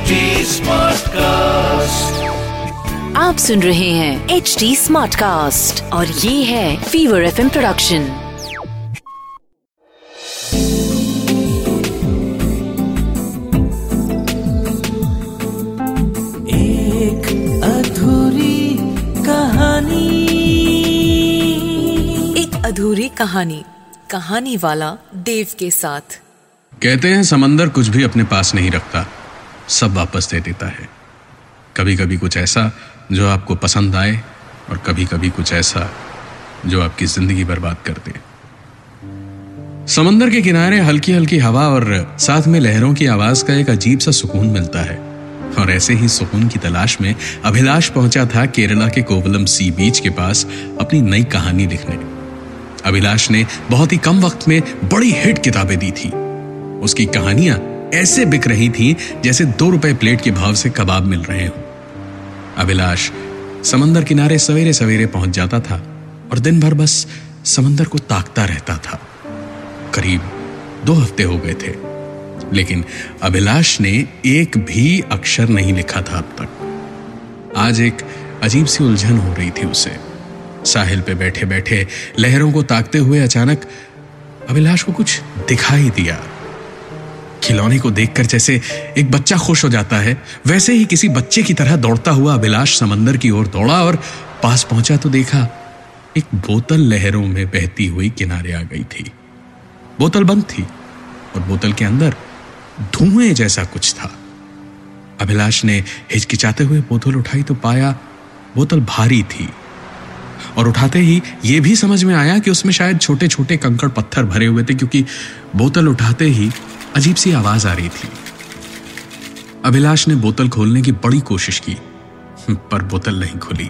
HD Smartcast. आप सुन रहे हैं एच डी स्मार्ट कास्ट और ये है फीवर एफ़ प्रोडक्शन एक अधूरी कहानी। एक अधूरी कहानी कहानी वाला देव के साथ। कहते हैं समंदर कुछ भी अपने पास नहीं रखता। सब वापस दे देता है। कभी कभी कुछ ऐसा जो आपको पसंद आए और कभी कभी कुछ ऐसा जो आपकी ज़िंदगी बर्बाद कर दे। समंदर के किनारे हल्की हल्की हवा और साथ में लहरों की आवाज़ का एक अजीब सा सुकून मिलता है। और ऐसे ही सुकून की तलाश में अभिलाष पहुँचा था केरला के कोवलम सी बीच के पास अपनी नई कहानी लिखने। अभिलाष ने बहुत ही कम वक्त में बड़ी हिट किताबें दी थी। उसकी कहानियाँ ऐसे बिक रही थी जैसे दो रुपए प्लेट के भाव से कबाब मिल रहे हो। अभिलाष समंदर किनारे सवेरे सवेरे पहुँच जाता था और दिन भर बस समंदर को ताकता रहता था। करीब दो हफ़्ते हो गए थे, लेकिन अभिलाष ने एक भी अक्षर नहीं लिखा था अब तक। आज एक अजीब सी उलझन हो रही थी उसे। साहिल पे बैठे बैठे लहरों को ताकते हुए अचानक अभिलाष को कुछ दिखाई दिया। खिलौने को देखकर जैसे एक बच्चा खुश हो जाता है, वैसे ही किसी बच्चे की तरह दौड़ता हुआ अभिलाष समंदर की ओर दौड़ा और पास पहुँचा तो देखा, एक बोतल लहरों में बहती हुई किनारे आ गई थी। बोतल बंद थी और बोतल के अंदर धुएँ जैसा कुछ था। अभिलाष ने हिचकिचाते हुए बोतल उठाई तो पाया बोतल भारी थी और उठाते ही यह भी समझ में आया कि उसमें शायद छोटे छोटे कंकड़ पत्थर भरे हुए थे क्योंकि बोतल उठाते ही अजीब सी आवाज़ आ रही थी। अभिलाष ने बोतल खोलने की बड़ी कोशिश की, पर बोतल नहीं खुली।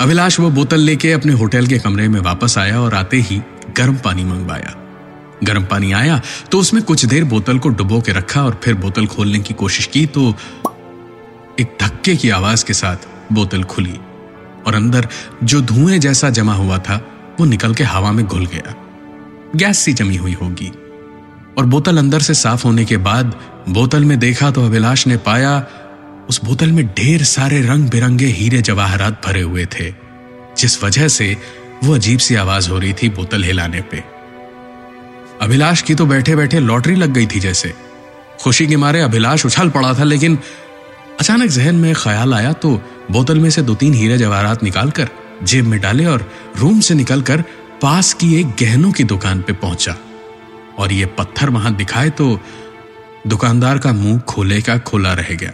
अभिलाष वो बोतल लेके अपने होटल के कमरे में वापस आया और आते ही गर्म पानी मंगवाया। गर्म पानी आया तो उसमें कुछ देर बोतल को डुबो के रखा और फिर बोतल खोलने की कोशिश की तो एक धक्के की आवाज़ के साथ बोतल खुली और अंदर जो धुएँ जैसा जमा हुआ था वो निकल के हवा में घुल गया। गैस सी जमी हुई होगी। और बोतल अंदर से साफ़ होने के बाद बोतल में देखा तो अभिलाष ने पाया, उस बोतल में ढेर सारे रंग बिरंगे हीरे जवाहरात भरे हुए थे, जिस वजह से वो अजीब सी आवाज़ हो रही थी बोतल हिलाने पे। अभिलाष की तो बैठे बैठे लॉटरी लग गई थी जैसे। खुशी के मारे अभिलाष उछल पड़ा था, लेकिन अचानक जहन में ख्याल आया तो बोतल में से दो तीन हीरे जवाहरात निकालकर जेब में डाले और रूम से निकलकर पास की एक गहनों की दुकान पे पहुँचा। और ये पत्थर वहाँ दिखाए तो दुकानदार का मुँह खोले का खोला रह गया।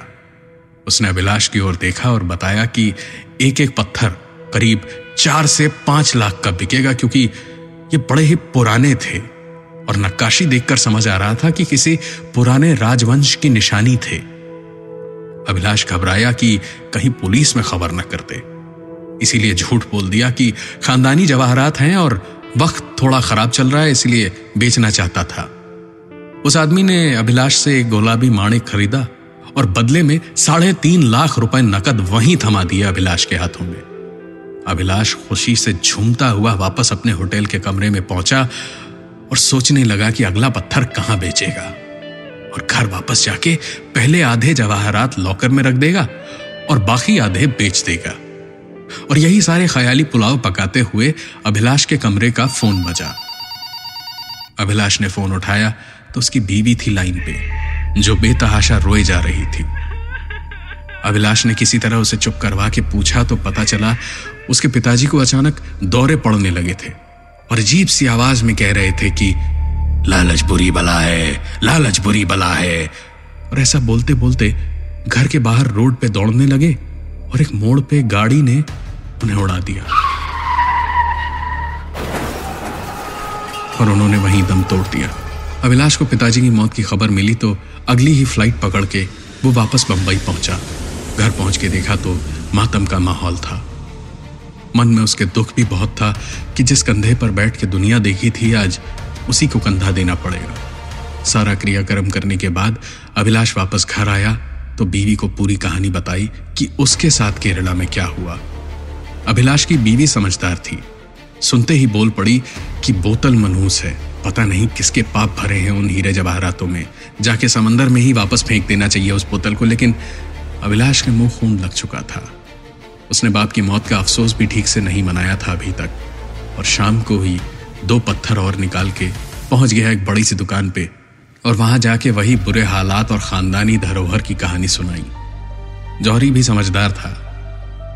उसने अभिलाष की ओर देखा और बताया कि एक एक पत्थर करीब चार से पाँच लाख का बिकेगा क्योंकि ये बड़े ही पुराने थे। और नक्काशी देखकर समझ आ रहा था कि किसी पुराने राजवंश की निशानी थे। अभिलाष घबराया कि कहीं पुलिस में खबर न करते। इसीलिए झूठ बोल दिया कि खानदानी जवाहरात हैं और वक्त थोड़ा खराब चल रहा है, इसलिए बेचना चाहता था। उस आदमी ने अभिलाष से एक गुलाबी माणिक खरीदा और बदले में साढ़े तीन लाख रुपए नकद वहीं थमा दिया अभिलाष के हाथों में। अभिलाष खुशी से झूमता हुआ वापस अपने होटल के कमरे में पहुँचा और सोचने लगा कि अगला पत्थर कहाँ बेचेगा और घर वापस जाके पहले आधे जवाहरात लॉकर में रख देगा और बाकी आधे बेच देगा। और यही सारे ख्याली पुलाव पकाते हुए अभिलाष के कमरे का फ़ोन बजा। अभिलाष ने फ़ोन उठाया तो उसकी बीवी थी लाइन पे, जो बेतहाशा रोए जा रही थी। अभिलाष ने किसी तरह उसे चुप करवा के पूछा तो पता चला उसके पिताजी को अचानक दौरे पड़ने लगे थे और अजीब सी आवाज़ में कह रहे थे कि, लालच बुरी बला है, लालच बुरी बला है। और ऐसा बोलते बोलते घर के बाहर रोड पे दौड़ने लगे और एक मोड़ पे गाड़ी ने उन्हें उड़ा दिया। और उन्होंने वहीं दम तोड़ दिया। अभिलाष को पिताजी की मौत की खबर मिली तो अगली ही फ़्लाइट पकड़ के वो वापस बंबई पहुँचा। घर पहुँच के देखा तो मातम का माहौल था। मन में उसके दुख भी बहुत था कि जिस कंधे पर बैठ के दुनिया देखी थी, आज उसी को कंधा देना पड़ेगा। सारा क्रियाक्रम करने के बाद अभिलाष वापस घर आया तो बीवी को पूरी कहानी बताई कि उसके साथ केरला में क्या हुआ। अभिलाष की बीवी समझदार थी। सुनते ही बोल पड़ी कि बोतल मनहूस है। पता नहीं किसके पाप भरे हैं उन हीरे जवाहरातों में। जाके समंदर में ही वापस फेंक देना चाहिए उस बोतल को, लेकिन अभिलाष के मुँह खून लग चुका था। उसने बाप की मौत का अफसोस भी ठीक से नहीं मनाया था अभी तक। और शाम को ही दो पत्थर और निकाल के पहुँच गया एक बड़ी सी दुकान पे। और वहाँ जाके वही बुरे हालात और खानदानी धरोहर की कहानी सुनाई। जौहरी भी समझदार था।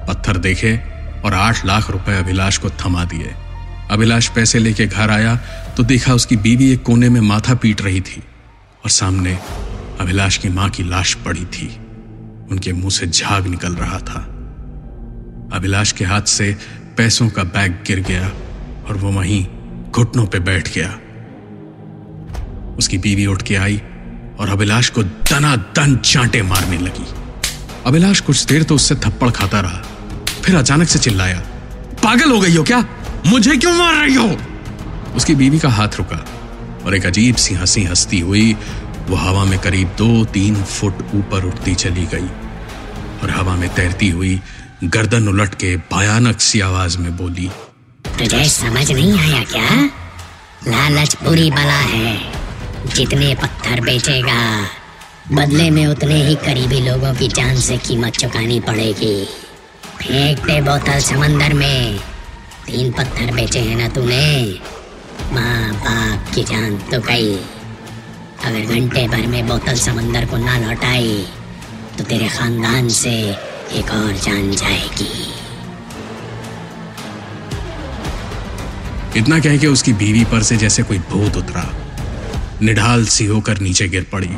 पत्थर देखे और आठ लाख रुपए अभिलाष को थमा दिए। अभिलाष पैसे लेके घर आया तो देखा उसकी बीवी एक कोने में माथा पीट रही थी और सामने अभिलाष की माँ की लाश पड़ी थी। उनके मुँह से झाग निकल रहा था। अभिलाष के हाथ से पैसों का बैग गिर गया और वो वहीं घुटनों पे बैठ गया। उसकी बीवी उठ के आई और अभिलाष को दना दन चांटे मारने लगी। अभिलाष कुछ देर तो उससे थप्पड़ खाता रहा, फिर अचानक से चिल्लाया, पागल हो गई हो क्या? मुझे क्यों मार रही हो? उसकी बीवी का हाथ रुका और एक अजीब सी हँसी हंसती हुई वो हवा में करीब दो तीन फुट ऊपर उठती चली गई और हवा में तैरती हुई गर्दन उलट के भयानक सी आवाज़ में बोली, तुझे समझ नहीं आया क्या? लालच बुरी बला है। जितने पत्थर बेचेगा, बदले में उतने ही करीबी लोगों की जान से कीमत चुकानी पड़ेगी। फेंक दे बोतल समंदर में, तीन पत्थर बेचे हैं ना तूने? माँ बाप की जान तो गई। अगर घंटे भर में बोतल समंदर को ना लौटाई तो तेरे खानदान से एक और जान जाएगी। इतना कह के उसकी बीवी पर से जैसे कोई भूत उतरा। निढाल सी होकर नीचे गिर पड़ी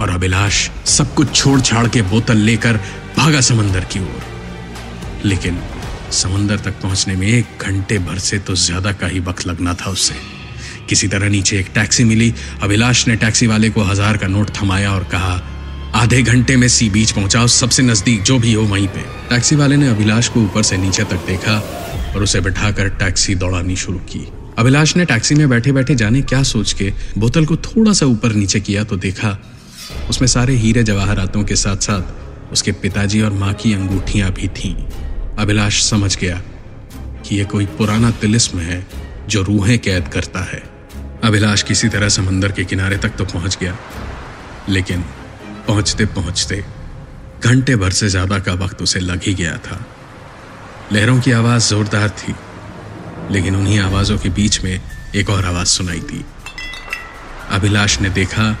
और अभिलाष सब कुछ छोड़ छाड़ के बोतल लेकर भागा समंदर की ओर। लेकिन समंदर तक पहुँचने में एक घंटे भर से तो ज़्यादा का ही वक्त लगना था उससे किसी तरह नीचे एक टैक्सी मिली। अभिलाष ने टैक्सी वाले को हज़ार का नोट थमाया और कहा, आधे घंटे में सी बीच पहुंचाओ, सबसे नज़दीक जो भी हो वहीं पे। टैक्सी वाले ने अभिलाष को ऊपर से नीचे तक देखा और उसे बिठाकर टैक्सी दौड़ानी शुरू की। अभिलाष ने टैक्सी में बैठे बैठे जाने क्या सोच के बोतल को थोड़ा सा ऊपर नीचे किया तो देखा, उसमें सारे हीरे जवाहरातों के साथ साथ उसके पिताजी और माँ की अंगूठियाँ भी थीं। अभिलाष समझ गया कि यह कोई पुराना तिलिस्म है जो रूहें कैद करता है। अभिलाष किसी तरह समंदर के किनारे तक तो पहुँच गया, लेकिन पहुँचते पहुँचते घंटे भर से ज़्यादा का वक्त उसे लग ही गया था। लहरों की आवाज़ जोरदार थी। लेकिन उन्हीं आवाजों के बीच में एक और आवाज़ सुनाई दी। अभिलाष ने देखा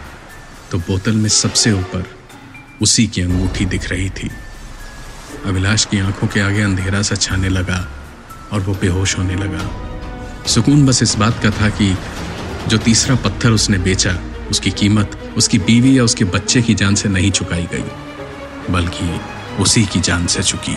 तो बोतल में सबसे ऊपर उसी की अंगूठी दिख रही थी। अभिलाष की आँखों के आगे अंधेरा सा छाने लगा और वो बेहोश होने लगा। सुकून बस इस बात का था कि जो तीसरा पत्थर उसने बेचा, उसकी कीमत, उसकी बीवी या उसके बच्चे की जान से नहीं चुकाई गई, बल्कि उसी की जान से चुकी।